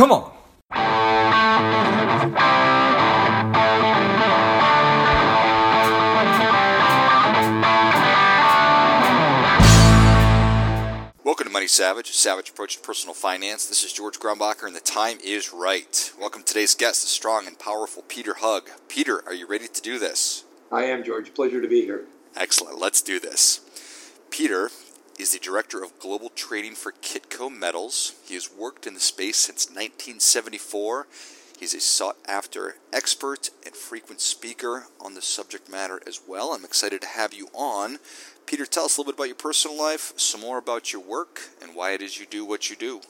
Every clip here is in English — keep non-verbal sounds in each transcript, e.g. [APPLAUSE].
Come on. Welcome to Money Savage, a savage approach to personal finance. This is George Grumbacher, and the time is right. Welcome to today's guest, the strong and powerful Peter Hug. Peter, are you ready to do this? I am, George. Pleasure to be here. Excellent. Let's do this. Peter is the director of global trading for Kitco Metals. He has worked in the space since 1974. He's a sought after expert and frequent speaker on the subject matter as well. I'm excited to have you on. Peter, tell us a little bit about your personal life, some more about your work, and why it is you do what you do.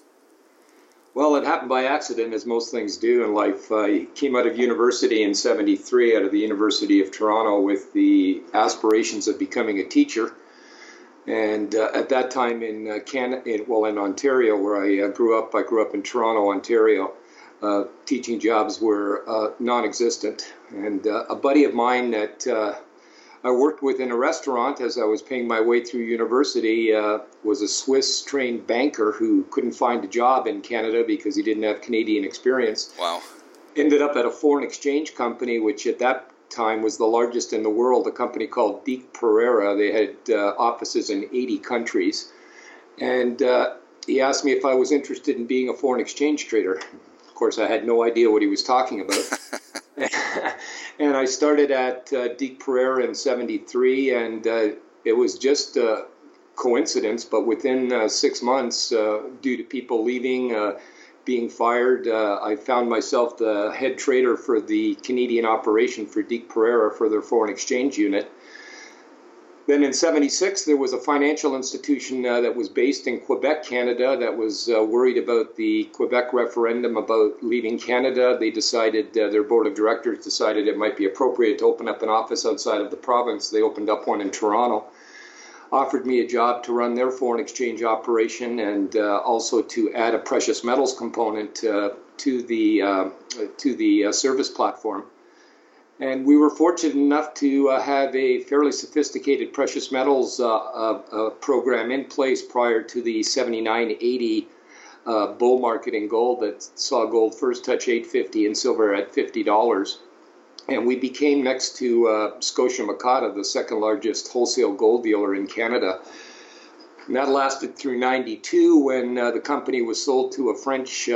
Well, it happened by accident, as most things do in life. I came out of university in 73, out of the University of Toronto, with the aspirations of becoming a teacher. And uh, at that time in uh, Canada, in, well, in Ontario, where I uh, grew up, I grew up in Toronto, Ontario. Uh, teaching jobs were uh, non-existent, and uh, a buddy of mine that I worked with in a restaurant as I was paying my way through university was a Swiss-trained banker who couldn't find a job in Canada because he didn't have Canadian experience. Wow. Ended up at a foreign exchange company, which at that time was the largest in the world, a company called Deak-Perera. They had uh, offices in 80 countries. And uh, he asked me if I was interested in being a foreign exchange trader Of course, I had no idea what he was talking about. [LAUGHS] and I started at uh, Deak-Perera in 73, and uh, it was just a coincidence, but within uh, six months, uh, due to people leaving, uh, being fired, uh, I found myself the head trader for the Canadian operation for Deak-Perera for their foreign exchange unit. Then in 76, there was a financial institution uh, that was based in Quebec, Canada, that was uh, worried about the Quebec referendum about leaving Canada. They decided, uh, their board of directors decided it might be appropriate to open up an office outside of the province. They opened up one in Toronto, offered me a job to run their foreign exchange operation and uh, also to add a precious metals component uh, to the, uh, to the service platform. And we were fortunate enough to uh, have a fairly sophisticated precious metals uh, uh, uh program in place prior to the 79 80 uh, bull market in gold that saw gold first touch 850 and silver at $50. And we became next to uh, Scotia Mocatta, the second largest wholesale gold dealer in Canada. And that lasted through 92 when the company was sold to a French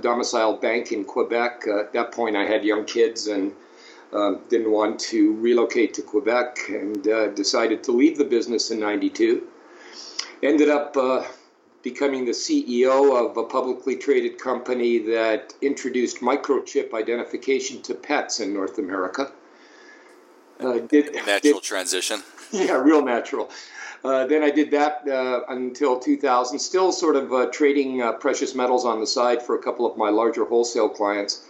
domiciled bank in Quebec. at that point, I had young kids and uh, didn't want to relocate to Quebec and uh, decided to leave the business in 92. Ended up uh, becoming the CEO of a publicly traded company that introduced microchip identification to pets in North America. Uh, did, natural did, transition. [LAUGHS] Yeah, real natural. Uh, then I did that uh, until 2000, still sort of uh, trading uh, precious metals on the side for a couple of my larger wholesale clients.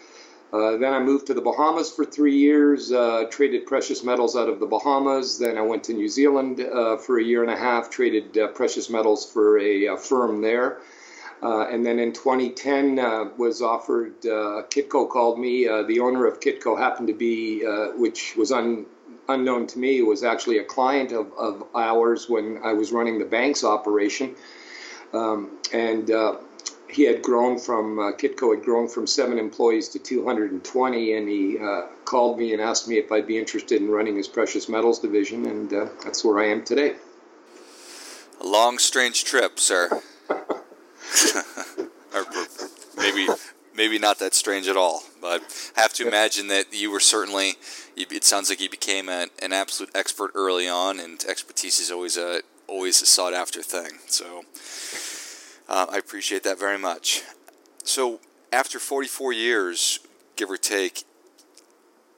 Uh, then I moved to the Bahamas for three years, uh, traded precious metals out of the Bahamas. Then I went to New Zealand uh, for a year and a half, traded uh, precious metals for a, a firm there. Uh, and then in 2010 was offered, Kitco called me. the owner of Kitco happened to be, which was un, unknown to me, was actually a client of, of ours when I was running the bank's operation. Um, and he had grown from uh, Kitco had grown from seven employees to 220, and he uh, called me and asked me if I'd be interested in running his precious metals division, and uh, that's where I am today. A long, strange trip, sir. [LAUGHS] or maybe, maybe not that strange at all. But I have to imagine that you were certainly. It sounds like you became a, an absolute expert early on, and expertise is always a always a sought after thing. So uh, I appreciate that very much. So, after 44 years, give or take,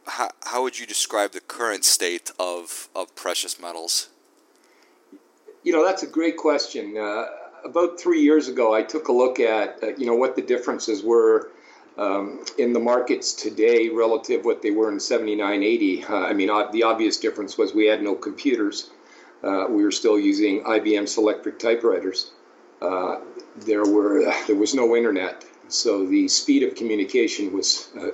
how, how would you describe the current state of, of precious metals? You know, that's a great question. Uh, about three years ago, I took a look at, uh, you know, what the differences were um, in the markets today relative what they were in 79, 80. Uh, I mean, the obvious difference was we had no computers. Uh, we were still using IBM Selectric typewriters. Uh, there were there was no internet, so the speed of communication was uh,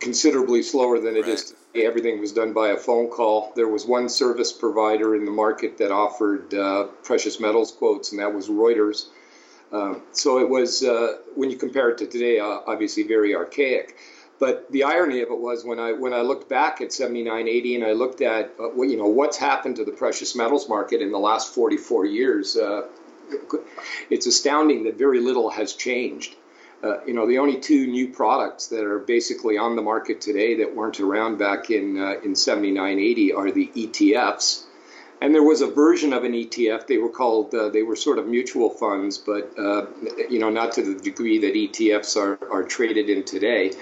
considerably slower than it right. is today. Everything was done by a phone call. There was one service provider in the market that offered uh, precious metals quotes, and that was Reuters. Um, so it was, uh, when you compare it to today, uh, obviously very archaic. But the irony of it was when I when I looked back at 7980 and I looked at uh, you know what's happened to the precious metals market in the last 44 years, uh, it's astounding that very little has changed. Uh, you know, the only two new products that are basically on the market today that weren't around back in uh, in 7980 are the ETFs. And there was a version of an ETF. They were called, uh, they were sort of mutual funds, but, uh, you know, not to the degree that ETFs are, are traded in today.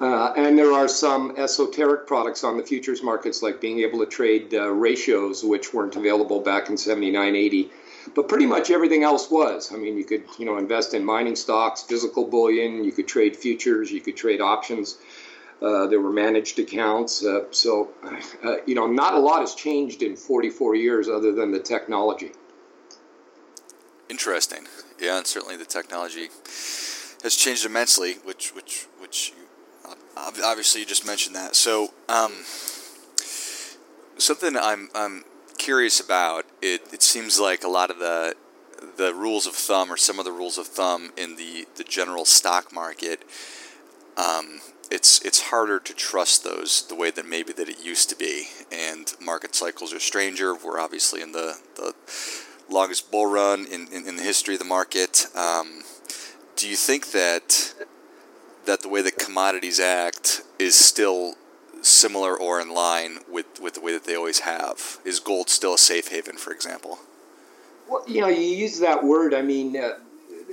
Uh, and there are some esoteric products on the futures markets, like being able to trade uh, ratios, which weren't available back in 79, 80. But pretty much everything else was. I mean, you could, you know, invest in mining stocks, physical bullion, you could trade futures, you could trade options. Uh, there were managed accounts. Uh, so, uh, you know, not a lot has changed in 44 years other than the technology. Interesting. Yeah, and certainly the technology has changed immensely, which, which, which obviously you just mentioned that. So, um, something I'm I'm curious about. It it seems like a lot of the the rules of thumb or some of the rules of thumb in the the general stock market. Um, it's it's harder to trust those the way that maybe that it used to be, and market cycles are stranger. We're obviously in the the longest bull run in, in, in the history of the market. Um, do you think that that the way that commodities act is still similar or in line with, with the way that they always have? Is gold still a safe haven, for example? Well, you know, you use that word. I mean, uh,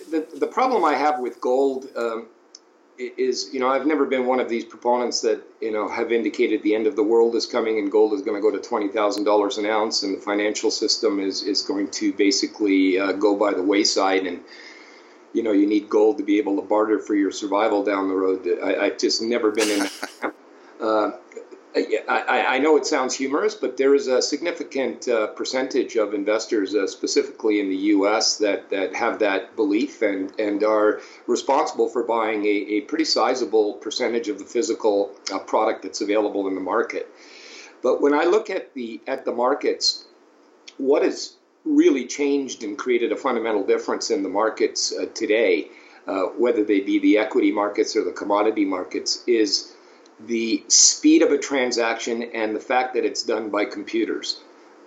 the, the problem I have with gold um, is, you know, I've never been one of these proponents that, you know, have indicated the end of the world is coming and gold is going to go to $20,000 an ounce and the financial system is, is going to basically uh, go by the wayside and, you know you need gold to be able to barter for your survival down the road. I, have just never been in. [LAUGHS] uh, I, I, know it sounds humorous, but there is a significant uh, percentage of investors, uh, specifically in the U.S., that, that have that belief and, and are responsible for buying a, a pretty sizable percentage of the physical uh, product that's available in the market. But when I look at the at the markets, what is really changed and created a fundamental difference in the markets uh, today, uh, whether they be the equity markets or the commodity markets, is the speed of a transaction and the fact that it's done by computers.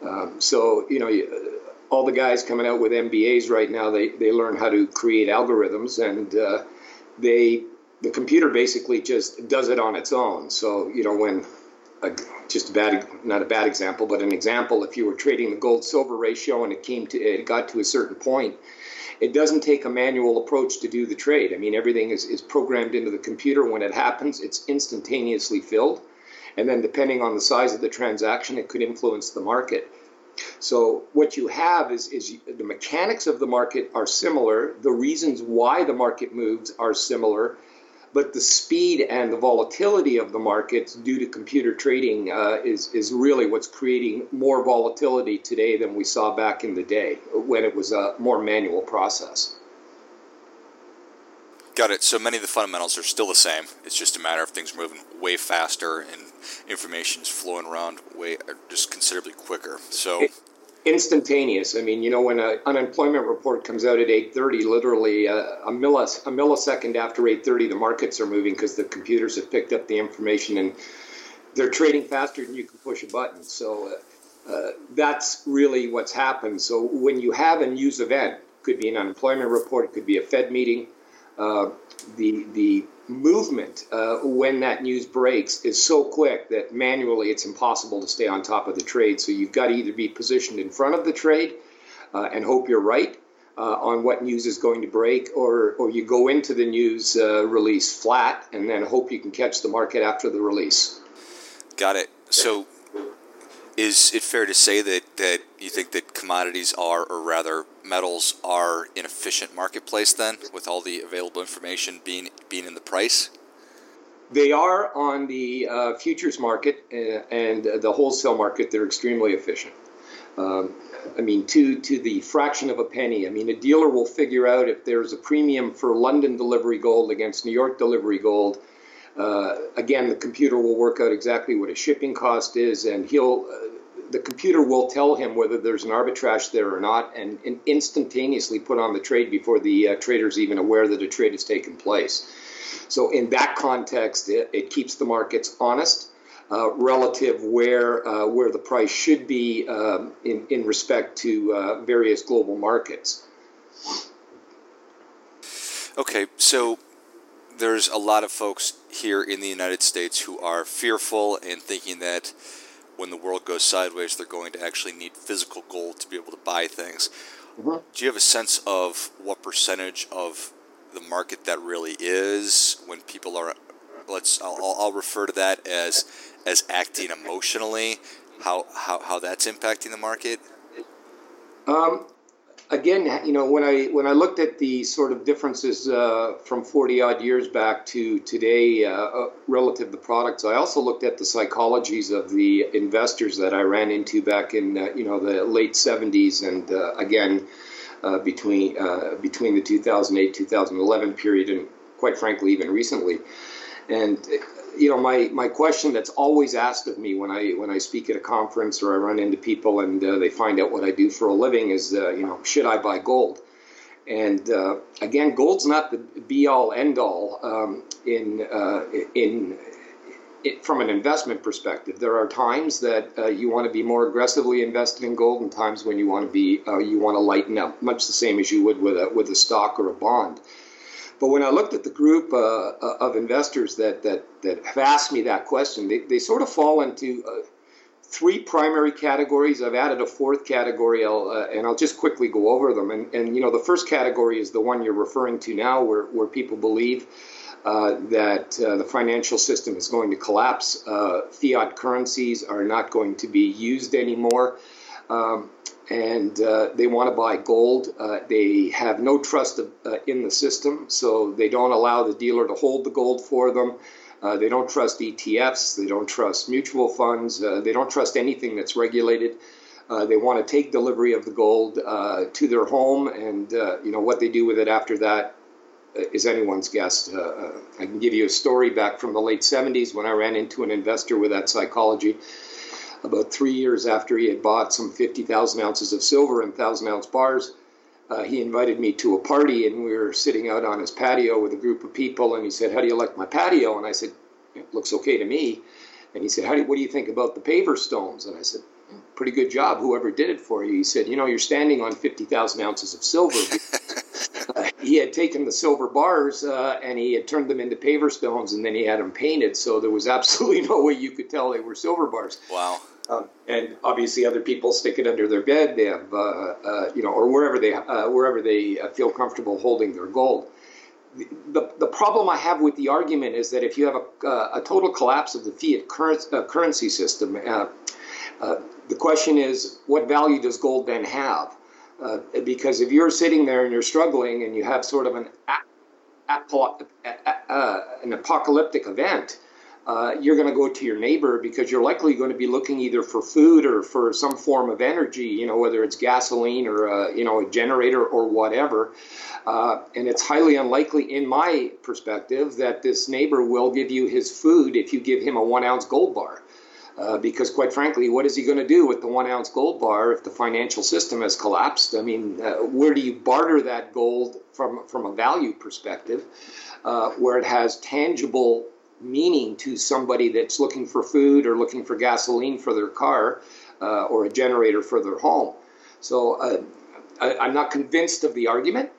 Um, so, you know, all the guys coming out with MBAs right now, they, they learn how to create algorithms and uh, they the computer basically just does it on its own. So, you know, when a, just a bad, not a bad example, but an example. If you were trading the gold silver ratio and it came to, it got to a certain point, it doesn't take a manual approach to do the trade. I mean, everything is, is programmed into the computer. When it happens, it's instantaneously filled. And then, depending on the size of the transaction, it could influence the market. So, what you have is, is the mechanics of the market are similar, the reasons why the market moves are similar but the speed and the volatility of the markets due to computer trading uh, is, is really what's creating more volatility today than we saw back in the day when it was a more manual process. Got it. So many of the fundamentals are still the same. It's just a matter of things moving way faster and information is flowing around way just considerably quicker. So instantaneous. I mean, you know, when an unemployment report comes out at 8:30, literally uh, a, millis- a millisecond after 8:30, the markets are moving because the computers have picked up the information and they're trading faster than you can push a button. So uh, uh, that's really what's happened. So when you have a news event, could be an unemployment report, it could be a Fed meeting, uh, the the movement uh, when that news breaks is so quick that manually it's impossible to stay on top of the trade. So you've got to either be positioned in front of the trade uh, and hope you're right uh, on what news is going to break, or, or you go into the news uh, release flat and then hope you can catch the market after the release. Got it. So is it fair to say that, that you think that commodities are, or rather metals are, an efficient marketplace then, with all the available information being being in the price? They are on the uh, futures market uh, and the wholesale market. They're extremely efficient. Um, I mean, to to the fraction of a penny. I mean, a dealer will figure out if there's a premium for London delivery gold against New York delivery gold uh, again, the computer will work out exactly what a shipping cost is, and he'll uh, the computer will tell him whether there's an arbitrage there or not, and, and instantaneously put on the trade before the uh, trader's even aware that a trade has taken place. So in that context, it, it keeps the markets honest. Uh, relative where uh, where the price should be um, in in respect to uh, various global markets. Okay, so there's a lot of folks here in the United States who are fearful and thinking that when the world goes sideways, they're going to actually need physical gold to be able to buy things. Mm-hmm. Do you have a sense of what percentage of the market that really is when people are? Let's. I'll, I'll refer to that as as acting emotionally. How how how that's impacting the market. Um, again, you know, when I when I looked at the sort of differences uh, from forty odd years back to today uh, uh, relative to the products, I also looked at the psychologies of the investors that I ran into back in uh, you know the late seventies and uh, again uh, between between the two thousand eight two thousand eleven period and quite frankly even recently, and you know, my, my question that's always asked of me when I when I speak at a conference or I run into people and uh, they find out what I do for a living is, uh, you know, should I buy gold? And uh, again, gold's not the be all end all um, in uh, in it, from an investment perspective. There are times that uh, you want to be more aggressively invested in gold, and times when you want to be uh, you want to lighten up, much the same as you would with a with a stock or a bond. But when I looked at the group uh, uh, of investors that, that, that have asked me that question, they, they sort of fall into uh, three primary categories. I've added a fourth category, I'll, uh, and I'll just quickly go over them. And, and, you know, the first category is the one you're referring to now, where, where people believe uh, that uh, the financial system is going to collapse. fiat currencies are not going to be used anymore. Um, and uh, they want to buy gold. Uh, they have no trust of, uh, in the system, so they don't allow the dealer to hold the gold for them. Uh, they don't trust ETFs. They don't trust mutual funds. Uh, they don't trust anything that's regulated. Uh, they want to take delivery of the gold to their home, and you know what they do with it after that is anyone's guess. I can give you a story back from the late 70s when I ran into an investor with that psychology about three years after he had bought some 50,000 ounces of silver and 1,000 ounce bars, uh, he invited me to a party and we were sitting out on his patio with a group of people and he said, how do you like my patio? And I said, it looks okay to me. And he said, how do, what do you think about the paver stones? And I said, pretty good job, whoever did it for you. He said, you know, you're standing on 50,000 ounces of silver. [LAUGHS] he had taken the silver bars uh, and he had turned them into paver stones and then he had them painted. So there was [LAUGHS] absolutely no way you could tell they were silver bars. Wow. Um, and obviously, other people stick it under their bed. They have, uh, uh, you know, or wherever they uh, wherever they uh, feel comfortable holding their gold. The, the problem I have with the argument is that if you have a, uh, a total collapse of the fiat uh, currency system, the question is, what value does gold then have? Because if you're sitting there and you're struggling and you have sort of an, an apocalyptic event, uh, you're going to go to your neighbor because you're likely going to be looking either for food or for some form of energy, you know, whether it's gasoline or, uh, you know, a generator or whatever. Uh, and it's highly unlikely, in my perspective, that this neighbor will give you his food if you give him a one ounce gold bar. Uh, because quite frankly, what is he going to do with the one ounce gold bar if the financial system has collapsed? I mean, uh, where do you barter that gold from from a value perspective, uh, where it has tangible meaning to somebody that's looking for food or looking for gasoline for their car uh, or a generator for their home. So uh, I, am not convinced of the argument.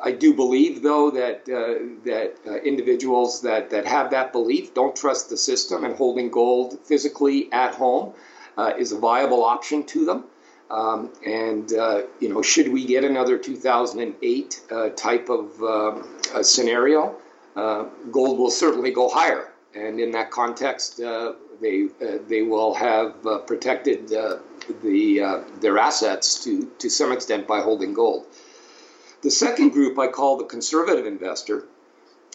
Uh, I do believe, though, that uh, that uh, individuals that, that have that belief don't trust the system, and holding gold physically at home uh, is a viable option to them. Um, and you know, should we get another 2008 type of um, scenario? uh, gold will certainly go higher. And in that context, uh, they uh, they will have uh, protected uh, the uh, their assets to to some extent by holding gold. The second group I call the conservative investor,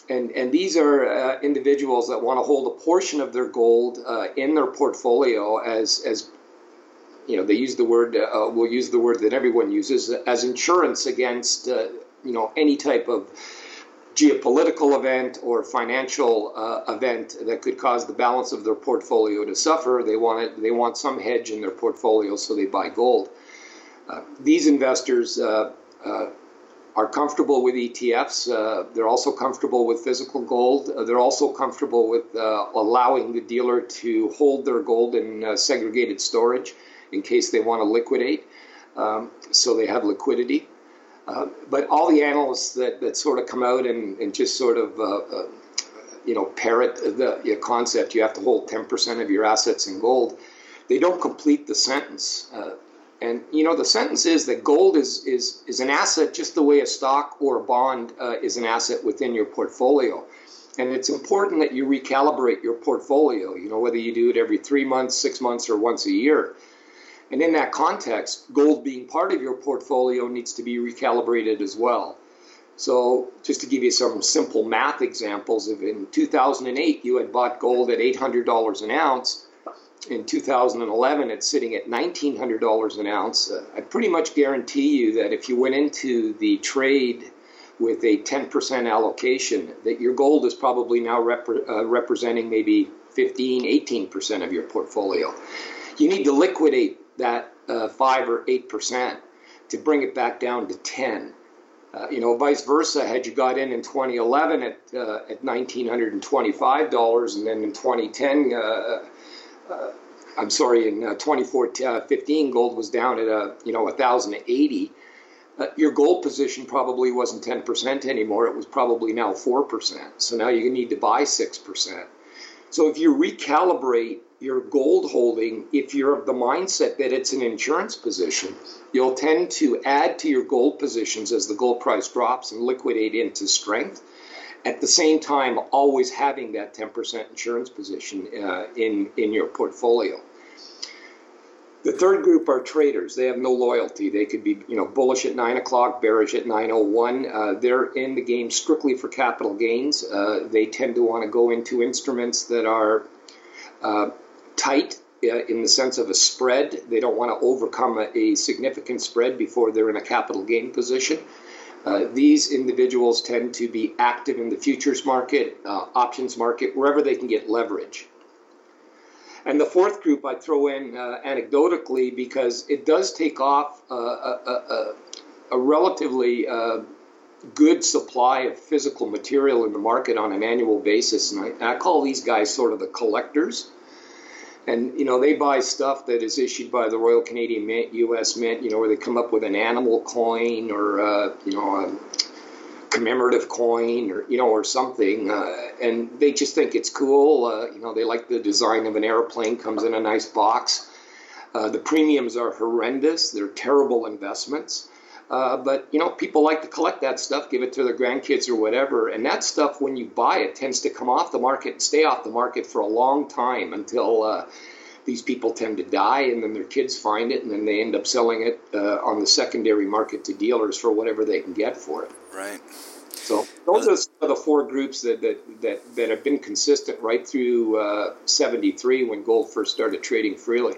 and and these are individuals that want to hold a portion of their gold in their portfolio as as you know they use the word we'll use the word that everyone uses as insurance against you know any type of geopolitical event or financial uh, event that could cause the balance of their portfolio to suffer, they want it, they want some hedge in their portfolio, so they buy gold. Uh, these investors uh, uh are comfortable with ETFs. Uh, they're also comfortable with physical gold. Uh, they're also comfortable with allowing the dealer to hold their gold in segregated storage in case they want to liquidate, um, so they have liquidity. Uh, but all the analysts that, that sort of come out and, and just sort of, uh, uh, you know, parrot the, concept, you have to hold 10% of your assets in gold, they don't complete the sentence. And, you know, the sentence is that gold is, is, is an asset just the way a stock or a bond uh, is an asset within your portfolio. And it's important that you recalibrate your portfolio, you know, whether you do it every three months, six months, or once a year. And in that context, gold being part of your portfolio needs to be recalibrated as well. So, just to give you some simple math examples, if in 2008 you had bought gold at $800 an ounce, in 2011 it's sitting at $1,900 an ounce, uh, I pretty much guarantee you that if you went into the trade with a 10% allocation, that your gold is probably now uh, representing maybe 15, 18% of your portfolio. You need to liquidate that uh, five or eight percent to bring it back down to ten. Uh, you know, vice versa. Had you got in in 2011 at uh, at 1,925 dollars, and then in 2010, uh, uh, Uh, I'm sorry, in 2015, uh, uh gold was down at a you know 1,080. your gold position probably wasn't 10% anymore. It was probably now 4%. So now you need to buy 6%. So if you recalibrate your gold holding, if you're of the mindset that it's an insurance position, you'll tend to add to your gold positions as the gold price drops and liquidate into strength. At the same time, always having that 10% insurance position uh, in, in your portfolio. The third group are traders. They have no loyalty. They could be, you know, bullish at nine o'clock, bearish at nine o oh one. Uh, they're in the game strictly for capital gains. Uh, they tend to want to go into instruments that are uh, tight uh, in the sense of a spread. They don't want to overcome a, a significant spread before they're in a capital gain position. Uh, these individuals tend to be active in the futures market, uh, options market, wherever they can get leverage. And the fourth group I throw in uh, anecdotally because it does take off uh, a, a, a, relatively uh, good supply of physical material in the market on an annual basis. And I, I call these guys sort of the collectors and you know they buy stuff that is issued by the Royal Canadian Mint, U.S. Mint, you know, where they come up with an animal coin or uh, you know a commemorative coin or you know or something, uh, and they just think it's cool. Uh, you know, they like the design of an airplane, comes in a nice box. Uh, the premiums are horrendous; they're terrible investments. Uh, but you know, people like to collect that stuff, give it to their grandkids or whatever. And that stuff, when you buy it, tends to come off the market and stay off the market for a long time until uh, these people tend to die, and then their kids find it, and then they end up selling it uh, on the secondary market to dealers for whatever they can get for it. Right. So those are the four groups that, that, that, that have been consistent right through uh, 73 when gold first started trading freely.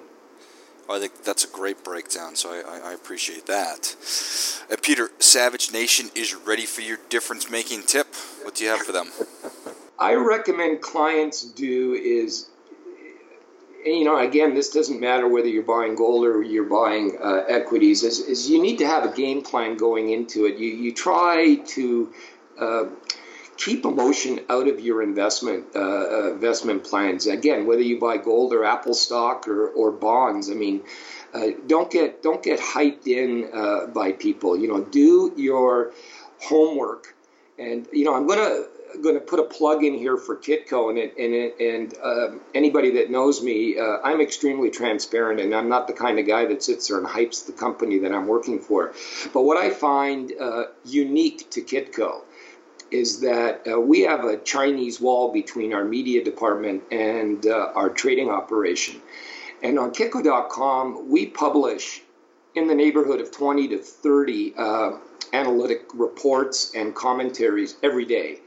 I think that's a great breakdown, so I, I, appreciate that. Uh, Peter, Savage Nation is ready for your difference making tip. What do you have for them? I recommend clients do is, you know, again, this doesn't matter whether you're buying gold or you're buying uh, equities, is, is you need to have a game plan going into it. You, you try to uh, keep emotion out of your investment uh, uh, investment plans. Again, whether you buy gold or Apple stock or, or bonds, I mean, uh, don't get don't get hyped in uh, by people. You know, do your homework. And you know, I'm gonna to put a plug in here for Kitco, and and and uh, anybody that knows me, uh, I'm extremely transparent, and I'm not the kind of guy that sits there and hypes the company that I'm working for. But what I find uh, unique to Kitco is that uh, we have a Chinese wall between our media department and uh, our trading operation. And on Kitco.com, we publish in the neighborhood of 20 to 30 uh, analytic reports and commentaries every day.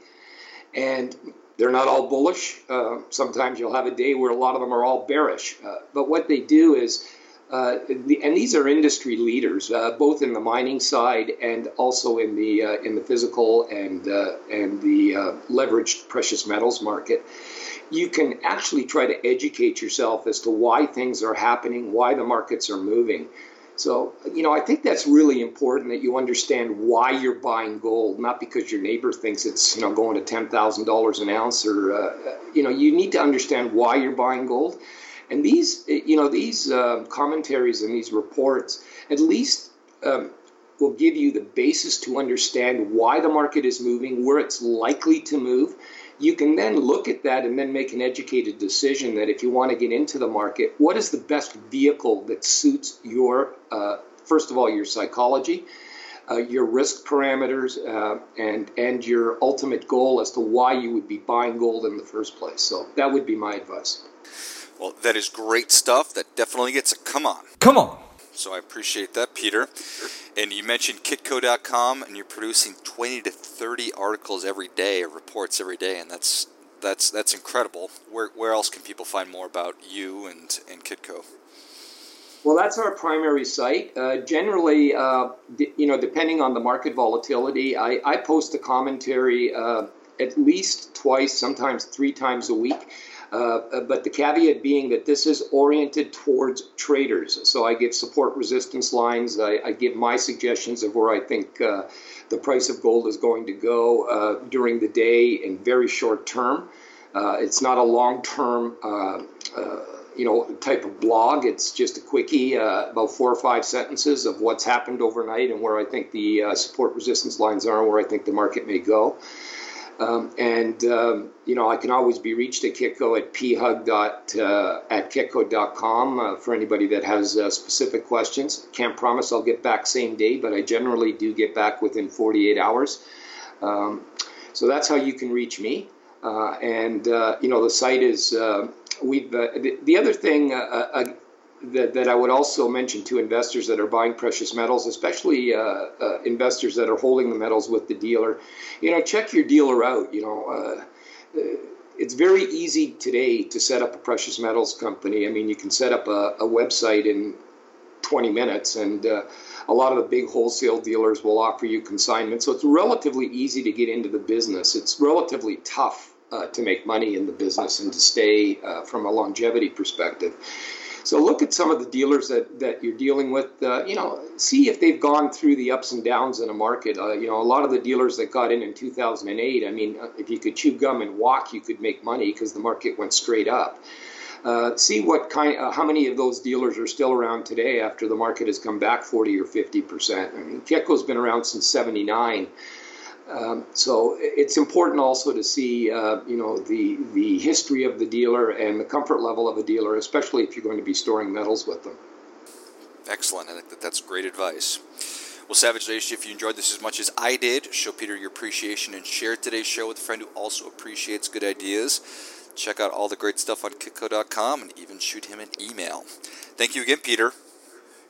And they're not all bullish. Uh, sometimes you'll have a day where a lot of them are all bearish. Uh, but what they do is uh, and these are industry leaders, uh, both in the mining side and also in the uh, in the physical and uh, and the uh, leveraged precious metals market. You can actually try to educate yourself as to why things are happening, why the markets are moving. So, you know, I think that's really important that you understand why you're buying gold, not because your neighbor thinks it's, you know, going to $10,000 an ounce or, you know, you need to understand why you're buying gold. And these, you know, these uh, commentaries and these reports at least um, will give you the basis to understand why the market is moving, where it's likely to move. You can then look at that and then make an educated decision that if you want to get into the market, what is the best vehicle that suits your, uh, first of all, your psychology, uh, your risk parameters, uh, and and your ultimate goal as to why you would be buying gold in the first place. So that would be my advice. Well, that is great stuff. That definitely gets a come on. Come on. So I appreciate that, Peter. And you mentioned kitco.com, and you're producing 20 to 30 articles every day, or reports every day, and that's that's that's incredible. Where where else can people find more about you and and Kitco? Well, that's our primary site. Uh, generally, uh, d- you know, depending on the market volatility, I, I post a commentary uh, at least twice, sometimes three times a week. Uh, but the caveat being that this is oriented towards traders. So I give support resistance lines. I, I give my suggestions of where I think uh, the price of gold is going to go uh, during the day in very short term. Uh, it's not a long term. Uh, you know, type of blog. It's just a quickie, about four or five sentences of what's happened overnight and where I think the support resistance lines are and where I think the market may go. Um, and, um, you know, I can always be reached at Kitco at phug uh, at kitco.com uh, for anybody that has uh, specific questions. Can't promise I'll get back same day, but I generally do get back within 48 hours. Um, so that's how you can reach me. Uh, and, uh, you know, the site is, uh, we've, the, the, other thing, that, that I would also mention to investors that are buying precious metals, especially uh, uh, investors that are holding the metals with the dealer, you know, check your dealer out. You know, uh, uh it's very easy today to set up a precious metals company. I mean, you can set up a, a website in 20 minutes, and uh, a lot of the big wholesale dealers will offer you consignment. So it's relatively easy to get into the business. It's relatively tough uh, to make money in the business and to stay from a longevity perspective. So look at some of the dealers that, that you're dealing with. Uh, you know, see if they've gone through the ups and downs in a market. Uh, you know, a lot of the dealers that got in in 2008. I mean, uh, if you could chew gum and walk, you could make money because the market went straight up. Uh, see what kind, uh, how many of those dealers are still around today after the market has come back 40 or 50 percent. I mean, Kitco's been around since '79. Um, so it's important also to see, uh, you know, the the history of the dealer and the comfort level of a dealer, especially if you're going to be storing metals with them. Excellent. I think that that's great advice. Well, Savage Nation, if you enjoyed this as much as I did, show Peter your appreciation and share today's show with a friend who also appreciates good ideas. Check out all the great stuff on kitco.com and even shoot him an email. Thank you again, Peter.